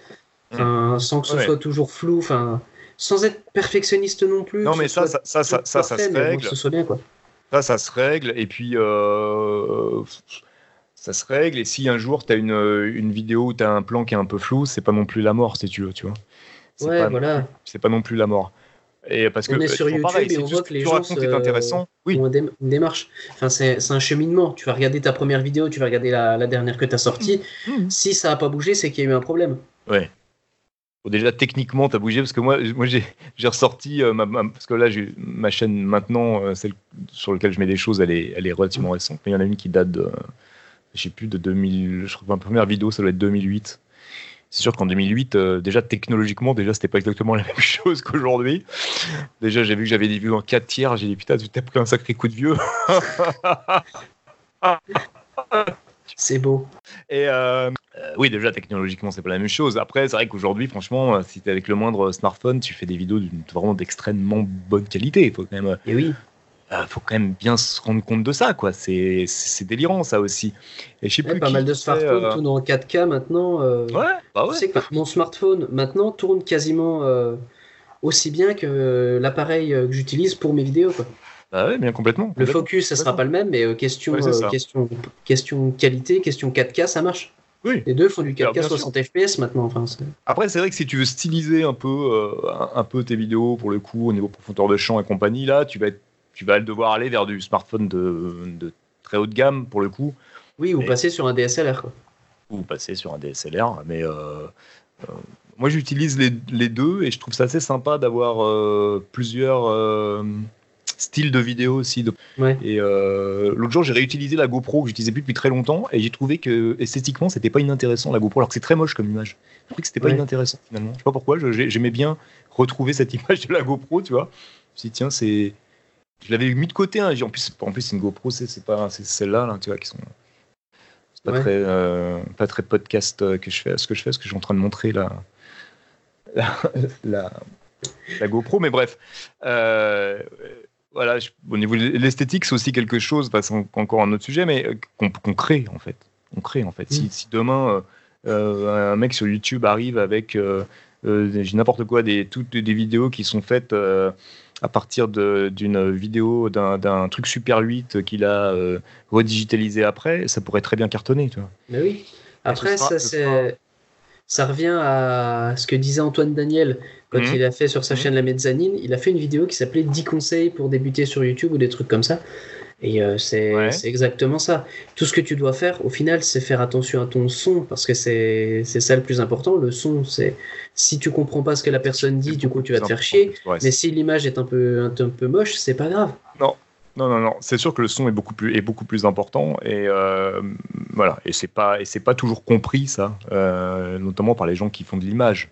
Mm. Enfin, sans que ce soit toujours flou. Enfin, sans être perfectionniste non plus. Non, mais ça, ça, ça, ça, ça, se règle. Que ce soit bien, quoi. Ça, ça se règle. Et puis ça se règle. Et si un jour tu as une, une, vidéo où tu as un plan qui est un peu flou, c'est pas non plus la mort, si tu veux, tu vois. C'est ouais, pas, voilà. C'est pas non plus la mort. Et parce on que est sur YouTube pareil, et on voit que les gens est intéressant. Oui. ont une démarche. Enfin, c'est un cheminement. Tu vas regarder ta première vidéo, tu vas regarder la, la dernière que tu as sortie. Mmh. Mmh. Si ça n'a pas bougé, c'est qu'il y a eu un problème. Ouais. Bon, déjà, techniquement, tu as bougé parce que moi, moi j'ai ressorti, euh, ma, parce que là, ma chaîne maintenant, euh, celle sur laquelle je mets des choses, elle est, elle est relativement récente. Mais il y en a une qui date de, je sais plus, de 2000, je crois que ma première vidéo, ça doit être 2008. C'est sûr qu'en 2008, euh, déjà technologiquement, déjà c'était pas exactement la même chose qu'aujourd'hui. Déjà, j'ai vu que j'avais des vues en 4 tiers, j'ai dit putain, tu t'as pris un sacré coup de vieux. c'est beau. Et euh, euh, oui, déjà technologiquement, c'est pas la même chose. Après, c'est vrai qu'aujourd'hui, franchement, si tu avec le moindre smartphone, tu fais des vidéos vraiment d'extrêmement bonne qualité. Il faut quand même. Et oui euh, faut quand même bien se rendre compte de ça, quoi. C'est, délirant, ça aussi. Et je sais plus pas mal de smartphones euh, tournent en 4K maintenant. Euh, ouais, bah ouais. Tu sais que mon smartphone maintenant tourne quasiment aussi bien que l'appareil que j'utilise pour mes vidéos, quoi. Bah ouais, bien complètement. Le focus, ça sera pas le même, mais question, question, question qualité, question 4K, ça marche. Oui. Les deux font du 4K 60 FPS maintenant. Enfin, Après, c'est vrai que si tu veux styliser un peu, un peu tes vidéos pour le coup, au niveau profondeur de champ et compagnie, là, tu vas être tu vas devoir aller vers du smartphone de, très haut de gamme pour le coup. Oui, ou passer sur un DSLR. Quoi. Ou passer sur un DSLR. Mais euh, euh, moi, j'utilise les, les, deux et je trouve ça assez sympa d'avoir euh, plusieurs styles de vidéo aussi. Et l'autre jour, j'ai réutilisé la GoPro que j'utilisais plus depuis très longtemps et j'ai trouvé que esthétiquement, c'était pas inintéressant la GoPro, alors que c'est très moche comme image. J'ai trouvé que c'était pas inintéressant finalement. Je sais pas pourquoi, j'aimais bien retrouver cette image de la GoPro, tu vois. Je me tiens, c'est je l'avais mis de côté. Hein. En plus, en plus, c'est une GoPro, c'est pas celle-là, là, tu vois, qui sont. C'est pas, très, euh, pas très podcast euh, que je fais, ce que je fais, ce que je suis en train de montrer là. la, la, GoPro, mais bref. Euh, voilà, au niveau de l'esthétique, c'est aussi quelque chose, c'est encore un autre sujet, mais qu'on crée en fait. On crée en fait. Si, mm. demain un mec sur YouTube arrive avec n'importe quoi, des, toutes des vidéos qui sont faites à partir d'une vidéo d'un truc Super 8 qu'il a euh, redigitalisé après, ça pourrait très bien cartonner. Tu vois. Mais oui. Après, ça, ça revient à ce que disait Antoine Daniel quand mhm. il a fait sur sa mhm. chaîne La Mezzanine. Il a fait une vidéo qui s'appelait 10 conseils pour débuter sur YouTube ou des trucs comme ça. Et euh, c'est exactement ça. Tout ce que tu dois faire, au final, c'est faire attention à ton son, parce que c'est ça le plus important. Le son, c'est si tu comprends pas ce que la personne dit, du coup, tu vas te faire chier. Mais si l'image est un peu, un, peu moche, c'est pas grave. Non, non, non, non. C'est sûr que le son est beaucoup plus, est beaucoup plus important et euh, voilà. Et c'est pas, et c'est pas toujours compris ça, euh, notamment par les gens qui font de l'image.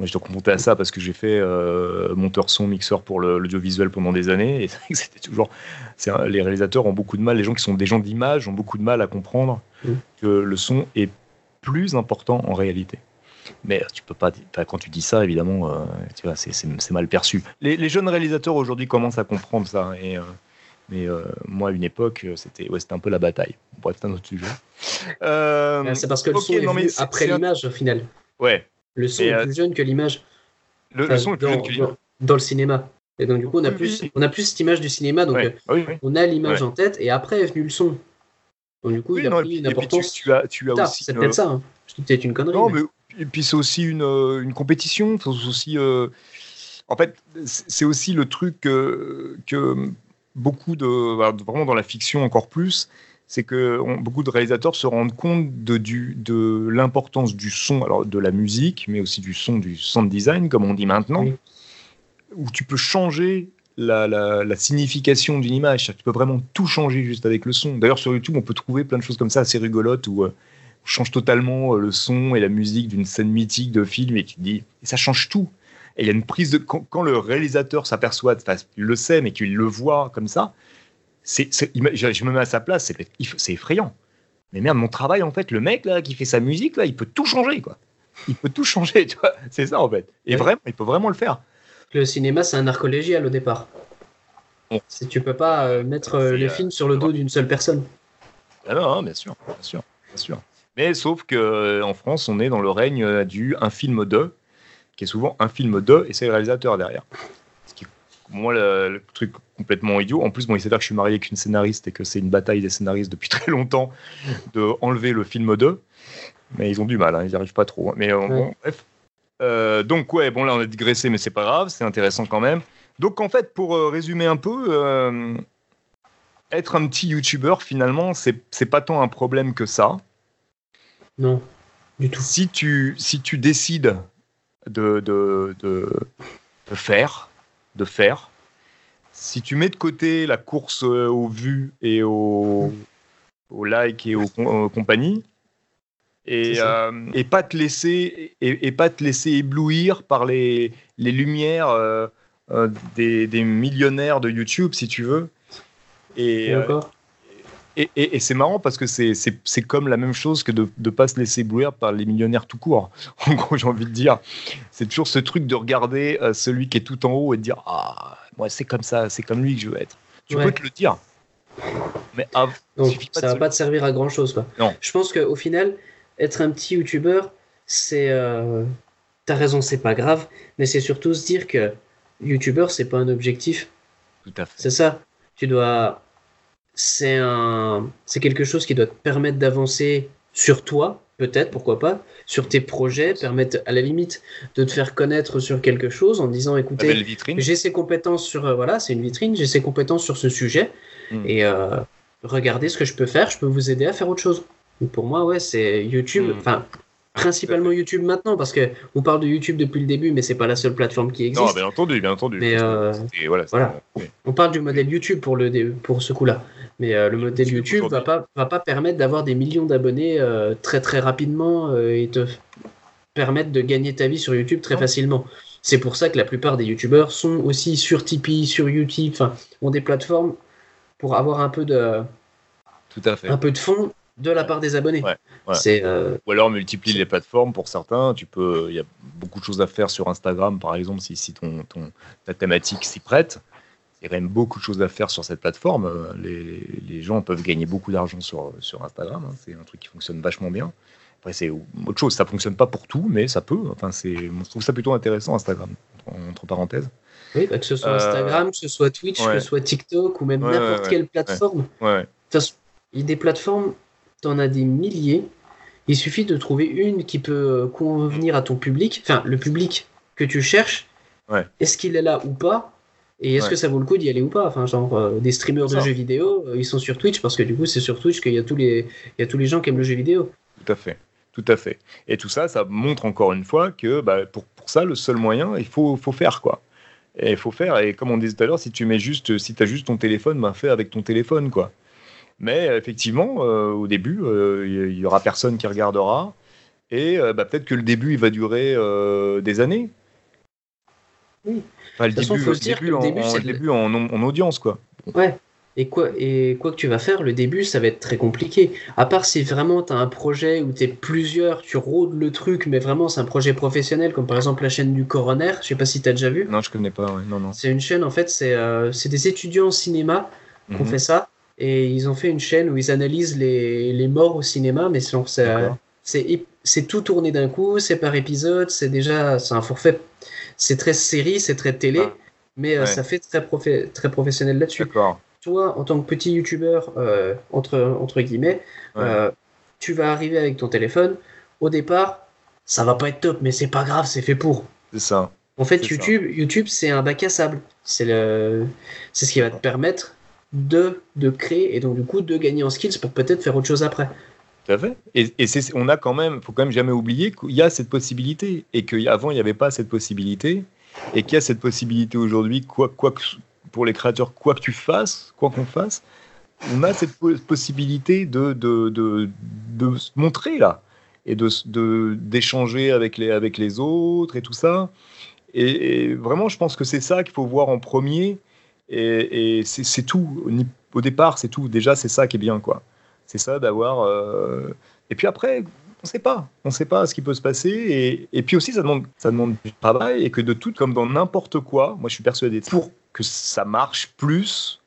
Moi, je dois confronter à ça parce que j'ai fait euh, monteur son, mixeur pour l'audiovisuel pendant des années. Et c'était toujours. les réalisateurs ont beaucoup de mal, les gens qui sont des gens d'image ont beaucoup de mal à comprendre mm. que le son est plus important en réalité. Mais tu peux pas, quand tu dis ça, évidemment, euh, tu vois, c'est mal perçu. Les, jeunes réalisateurs aujourd'hui commencent à comprendre ça. Et, euh, mais moi, à une époque, c'était ouais, un peu la bataille. Bref, c'est un autre sujet. c'est parce que le son est après l'image, au final. Ouais, le son est euh, plus jeune que l'image. Le, son est plus jeune que l'image. Dans, le cinéma. Et donc, du coup, on a, plus, on a plus cette image du cinéma. Donc, euh, ah on a l'image en tête et après est venu le son. Donc, du coup, il a pris une importance. Tu, as, tu as aussi. C'est peut-être ça. Hein. Je peut-être une connerie. Non, mais... et puis c'est aussi une, euh, une compétition. aussi. En fait, c'est aussi le truc que, que beaucoup de. Bah, vraiment dans la fiction encore plus c'est que beaucoup de réalisateurs se rendent compte de, de l'importance du son, alors de la musique, mais aussi du son, du sound design, comme on dit maintenant, où tu peux changer la, signification d'une image. Tu peux vraiment tout changer juste avec le son. D'ailleurs, sur YouTube, on peut trouver plein de choses comme ça assez rigolotes où euh, on change totalement euh, le son et la musique d'une scène mythique de film et tu te dis, et ça change tout. Et il y a une prise de. Quand, le réalisateur s'aperçoit, il le sait, mais qu'il le voit comme ça, je me mets à sa place, c'est effrayant. Mais merde, mon travail, en fait, le mec là qui fait sa musique, là, il peut tout changer, quoi. Il peut tout changer, tu vois. C'est ça, en fait. Et vraiment, il peut vraiment le faire. Le cinéma, c'est un art collégial au départ. Si tu peux pas euh, mettre euh, les euh, films sur le dos d'une seule personne. Ah non, hein, bien sûr, bien sûr, bien sûr. Mais sauf que en France, on est dans le règne du un film de, qui est souvent un film de, et c'est le réalisateur derrière moi, le, truc complètement idiot. En plus, bon, il s'avère que je suis marié avec une scénariste et que c'est une bataille des scénaristes depuis très longtemps de enlever le film 2. Mais ils ont du mal, hein, ils n'y arrivent pas trop. Mais euh, bon, bref. Euh, donc, ouais, bon, là, on a digressé, mais c'est pas grave, c'est intéressant quand même. Donc, en fait, pour euh, résumer un peu, être un petit youtubeur, finalement, c'est pas tant un problème que ça. Non, du tout. Si tu, si tu décides de, de, de, de faire, de faire. Si tu mets de côté la course euh, aux vues et aux, aux likes et aux, compagnies, et, euh, et, pas te laisser et, pas te laisser éblouir par les, les lumières euh, des, des, millionnaires de YouTube si tu veux. Et, et, et, c'est marrant parce que c'est comme la même chose que de ne pas se laisser éblouir par les millionnaires tout court. En gros, j'ai envie de dire, c'est toujours ce truc de regarder euh, celui qui est tout en haut et de dire Ah, moi, c'est comme ça, c'est comme lui que je veux être. Tu peux te le dire. Mais Donc, ça va pas te servir à grand chose. Quoi. Non. Je pense qu'au final, être un petit youtubeur, c'est. Euh... T'as raison, c'est pas grave, mais c'est surtout se dire que youtubeur, c'est pas un objectif. Tout à fait. C'est ça. Tu dois c'est un, c'est quelque chose qui doit te permettre d'avancer sur toi, peut-être, pourquoi pas, sur tes projets, permettre à la limite de te faire connaître sur quelque chose en disant, écoutez, j'ai ces compétences sur, euh, voilà, c'est une vitrine, j'ai ces compétences sur ce sujet, hmm. et euh, regardez ce que je peux faire, je peux vous aider à faire autre chose. pour moi, ouais, c'est YouTube, hmm. enfin, principalement YouTube maintenant parce que on parle de YouTube depuis le début mais c'est pas la seule plateforme qui existe. Non, bien entendu, bien entendu. Mais euh, voilà, on parle du modèle YouTube pour le pour ce coup-là. Mais euh, le modèle YouTube va pas va pas permettre d'avoir des millions d'abonnés euh, très très rapidement et te permettre de gagner ta vie sur YouTube très facilement. C'est pour ça que la plupart des YouTubeurs sont aussi sur Tipeee, sur YouTube, enfin, ont des plateformes pour avoir un peu de tout à fait. un peu de fond de la part des abonnés. Ou alors multiplie les plateformes pour certains. Tu peux, il y a beaucoup de choses à faire sur Instagram, par exemple, si, si ton, ton, ta thématique s'y prête. Il y a quand même beaucoup de choses à faire sur cette plateforme. Les, les gens peuvent gagner beaucoup d'argent sur, sur Instagram. Hein. C'est un truc qui fonctionne vachement bien. Après, c'est autre chose. Ça fonctionne pas pour tout, mais ça peut. Enfin, c'est, je trouve ça plutôt intéressant, Instagram, entre parenthèses. Oui, bah, que ce soit Instagram, que ce soit Twitch, que ce soit TikTok ou même n'importe quelle plateforme. Il y a des plateformes, tu en as des milliers. Il suffit de trouver une qui peut euh, convenir à ton public, enfin le public que tu cherches. Est-ce qu'il est là ou pas? Et est-ce que ça vaut le coup d'y aller ou pas? Enfin, genre euh, des streamers de jeux vidéo, euh, ils sont sur Twitch parce que du coup c'est sur Twitch qu'il y a tous les, il y a tous les gens qui aiment le jeu vidéo. Tout à fait. Tout à fait. Et tout ça, ça montre encore une fois que bah, pour, pour, ça, le seul moyen, il faut, faut faire quoi. Et il faut faire. Et comme on disait tout à l'heure, si tu mets juste, si as juste ton téléphone, ben fais avec ton téléphone, quoi. Mais effectivement, euh, au début, il y, aura personne qui regardera. Et bah, peut-être que le début, il va durer des années. Oui. Enfin, le, début, le, début, en, le début en, en, audience, quoi. Ouais. Et quoi, et quoi que tu vas faire, le début, ça va être très compliqué. À part si vraiment tu as un projet où tu es plusieurs, tu rôdes le truc, mais vraiment c'est un projet professionnel, comme par exemple la chaîne du Coroner. Je sais pas si tu as déjà vu. Non, je connais pas. Non, non. C'est une chaîne, en fait, c'est euh, des étudiants en cinéma qui ont mhm. fait ça. Et ils ont fait une chaîne où ils analysent les, les morts au cinéma, mais c'est tout tourné d'un coup, c'est par épisode, c'est déjà c'est un forfait. C'est très série, c'est très télé, mais euh, ça fait très, très professionnel là-dessus. Toi, en tant que petit youtubeur, euh, entre, entre guillemets, euh, tu vas arriver avec ton téléphone. Au départ, ça va pas être top, mais c'est pas grave, c'est fait pour. C'est ça. En fait, YouTube, YouTube, c'est un bac à sable. C'est le, c'est ce qui va te permettre de, de créer et donc du coup de gagner en skills pour peut-être faire autre chose après. Tout à fait. Et, et on a quand même, faut quand même jamais oublier qu'il y a cette possibilité et qu'avant il n'y avait pas cette possibilité et qu'il y a cette possibilité aujourd'hui, quoi, quoi, pour les créateurs, quoi que tu fasses, quoi qu'on fasse, on a cette possibilité de, de, de, de, se montrer là et de d'échanger avec les, avec les autres et tout ça. Et, vraiment, je pense que c'est ça qu'il faut voir en premier. Et, et c'est tout. Au départ, c'est tout. Déjà, c'est ça qui est bien, quoi. C'est ça d'avoir. Euh, et puis après, on ne sait pas. On ne sait pas ce qui peut se passer. Et, et, puis aussi, ça demande, ça demande du travail et que de tout, comme dans n'importe quoi, moi je suis persuadé, pour que ça marche plus,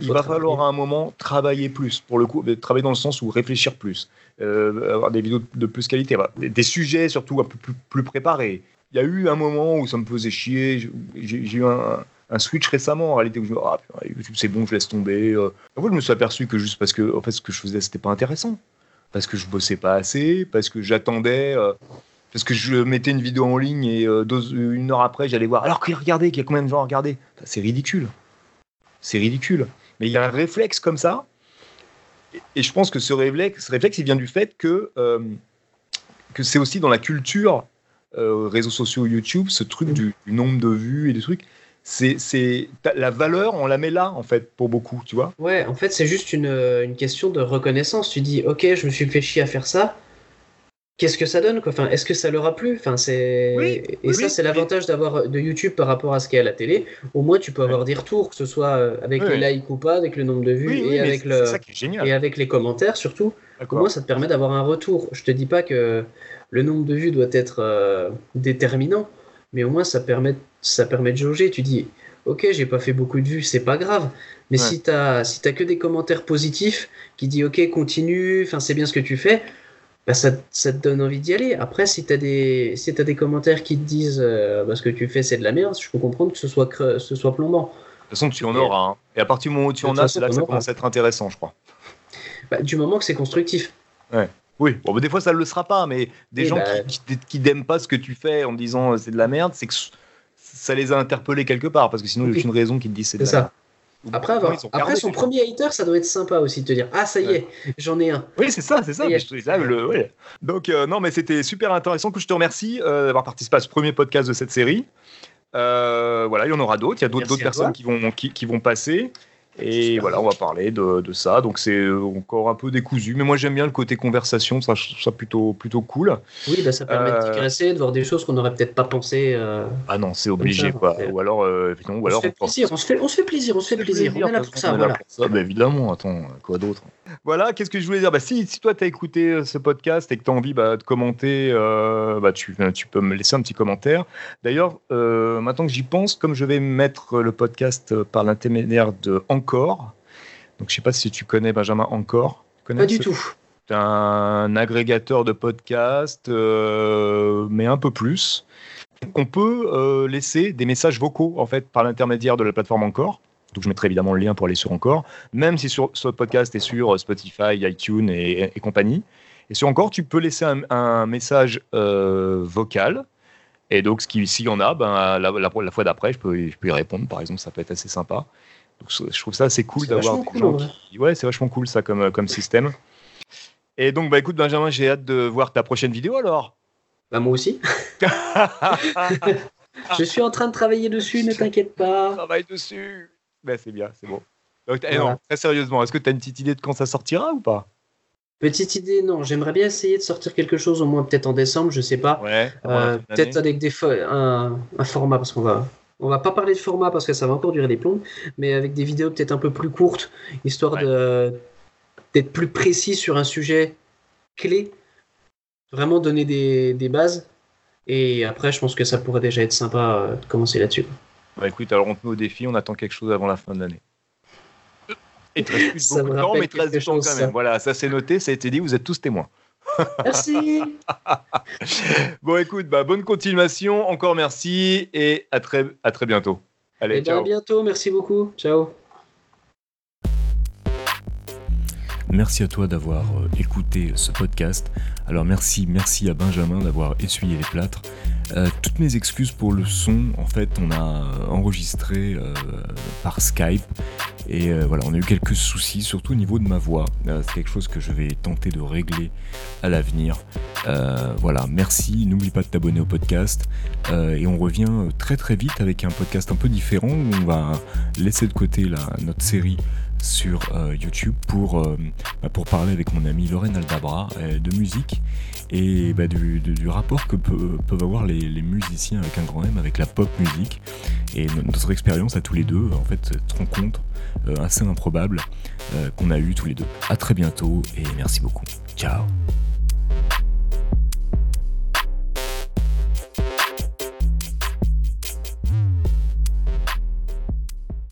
il, va falloir à un moment travailler plus. Pour le coup, travailler dans le sens où réfléchir plus, euh, avoir des vidéos de plus qualité, des, sujets surtout un peu plus, préparés. Il y a eu un moment où ça me faisait chier. J'ai eu un, switch récemment en réalité où je me ah, c'est bon, je laisse tomber. Euh. fait, je me suis aperçu que juste parce que en fait, ce que je faisais, c'était pas intéressant. Parce que je bossais pas assez, parce que j'attendais. Euh, parce que je mettais une vidéo en ligne et euh, une heure après, j'allais voir. Alors, regardez, qu'il y a combien de gens à regarder C'est ridicule. C'est ridicule. Mais il y a un réflexe comme ça. Et, je pense que ce réflexe, ce réflexe, il vient du fait que, euh, que c'est aussi dans la culture réseaux sociaux YouTube, ce truc du, nombre de vues et des trucs. C'est la valeur, on la met là en fait pour beaucoup, tu vois. Ouais, en fait, c'est juste une, une question de reconnaissance. Tu dis, ok, je me suis fait chier à faire ça qu'est-ce que ça donne quoi? Enfin, Est-ce que ça leur a plu? Enfin, c'est... et ça, c'est l'avantage d'avoir de YouTube par rapport à ce qu'il y a à la télé. Au moins, tu peux avoir des retours, que ce soit euh, avec les likes ou pas, avec le nombre de vues et, avec le... et avec les commentaires surtout. Au moins, ça te permet d'avoir un retour. Je te dis pas que le nombre de vues doit être euh, déterminant, mais au moins, ça permet, ça permet de jauger. Tu dis, ok, j'ai pas fait beaucoup de vues, c'est pas grave. Mais si tu si as que des commentaires positifs qui disent, ok, continue, enfin, c'est bien ce que tu fais bah, ça, ça, te donne envie d'y aller. Après, si tu as, des, si as des commentaires qui te disent euh, bah, ce que tu fais, c'est de la merde, je peux comprendre que ce soit, ce soit plombant. De toute façon, tu en auras. Hein. Et à partir du moment où tu en as, c'est là que ça commence à être intéressant, je crois. Bah, du moment que c'est constructif. Ouais. Oui, bon, des fois ça ne le sera pas, mais des gens qui, qui, n'aiment pas ce que tu fais en disant euh, c'est de la merde, c'est que ça les a interpellés quelque part, parce que sinon il n'y a aucune raison qu'ils te disent c'est ça. Après, avoir, après son premier hater, ça doit être sympa aussi de te dire Ah, ça y est, j'en ai un. Oui, c'est ça, c'est ça. le, Donc, euh, non, mais c'était super intéressant. Que je te remercie euh, d'avoir participé à ce premier podcast de cette série. Euh, voilà, il y en aura d'autres. Il y a d'autres personnes qui vont, qui, vont passer. Et voilà, on va parler de, de ça. Donc c'est encore un peu décousu, mais moi j'aime bien le côté conversation, ça, ça plutôt, plutôt cool. Oui, bah, ça permet de digresser, de voir des choses qu'on n'aurait peut-être pas pensé. Euh, ah non, c'est obligé quoi. Ou alors, euh, ou alors on, se fait plaisir, on, se fait, on se fait plaisir, on se fait plaisir. On est là pour ça, voilà. Bah, évidemment, attends, quoi d'autre? Voilà, qu'est-ce que je voulais dire? Bah, si, si toi tu as écouté euh, ce podcast et que tu as envie bah, de commenter, bah, tu, tu peux me laisser un petit commentaire. D'ailleurs, maintenant que j'y pense, comme je vais mettre le podcast par l'intermédiaire de Encore, donc je sais pas si tu connais Benjamin Encore. Pas du tout. C'est un agrégateur de podcasts, euh, mais un peu plus. On peut euh, laisser des messages vocaux en fait par l'intermédiaire de la plateforme Encore. Donc je mettrai évidemment le lien pour aller sur Encore, même si sur, ce podcast est sur Spotify, iTunes et, compagnie. Et sur Encore, tu peux laisser un, message euh, vocal. Et donc, s'il y en a, ben, la, la, fois d'après, je peux, je peux y répondre, par exemple, ça peut être assez sympa. Donc je trouve ça assez cool d'avoir des gens qui... Ouais, c'est vachement cool ça comme, euh, comme système. Et donc, bah écoute, Benjamin, j'ai hâte de voir ta prochaine vidéo alors. Bah, moi aussi. je suis en train de travailler dessus, ne t'inquiète pas. Travaille dessus. Bah, c'est bien, c'est bon. Donc, eh très sérieusement, est-ce que tu as une petite idée de quand ça sortira ou pas? Petite idée, non. J'aimerais bien essayer de sortir quelque chose, au moins peut-être en décembre, je sais pas. Ouais, euh, peut-être avec des un, un format, parce qu'on va on va pas parler de format parce que ça va encore durer des plombs, mais avec des vidéos peut-être un peu plus courtes, histoire d'être plus précis sur un sujet clé, vraiment donner des, bases. Et après, je pense que ça pourrait déjà être sympa euh, de commencer là-dessus. Bah écoute, alors on te met au défi, on attend quelque chose avant la fin de l'année. Et très plus beaucoup de temps, mais temps quand même. Voilà, ça c'est noté, ça a été dit, vous êtes tous témoins. Merci. bon, écoute, bah, bonne continuation. Encore merci et à très, à très bientôt. Allez, eh ben, ciao. À bientôt. Merci beaucoup. Ciao. Merci à toi d'avoir euh, écouté ce podcast. Alors merci, merci à Benjamin d'avoir essuyé les plâtres. Euh, toutes mes excuses pour le son, en fait, on a enregistré euh, par Skype et voilà, on a eu quelques soucis, surtout au niveau de ma voix. c'est quelque chose que je vais tenter de régler à l'avenir. voilà, merci. N'oublie pas de t'abonner au podcast et on revient très très vite avec un podcast un peu différent où on va laisser de côté la, notre série sur euh, YouTube pour, euh, bah, pour parler avec mon ami Lorraine Aldabra euh, de musique et bah, du, rapport que peuvent avoir les, musiciens avec un grand M avec la pop musique et notre expérience à tous les deux en fait cette rencontre assez improbable qu'on a eu tous les deux. À très bientôt et merci beaucoup. Ciao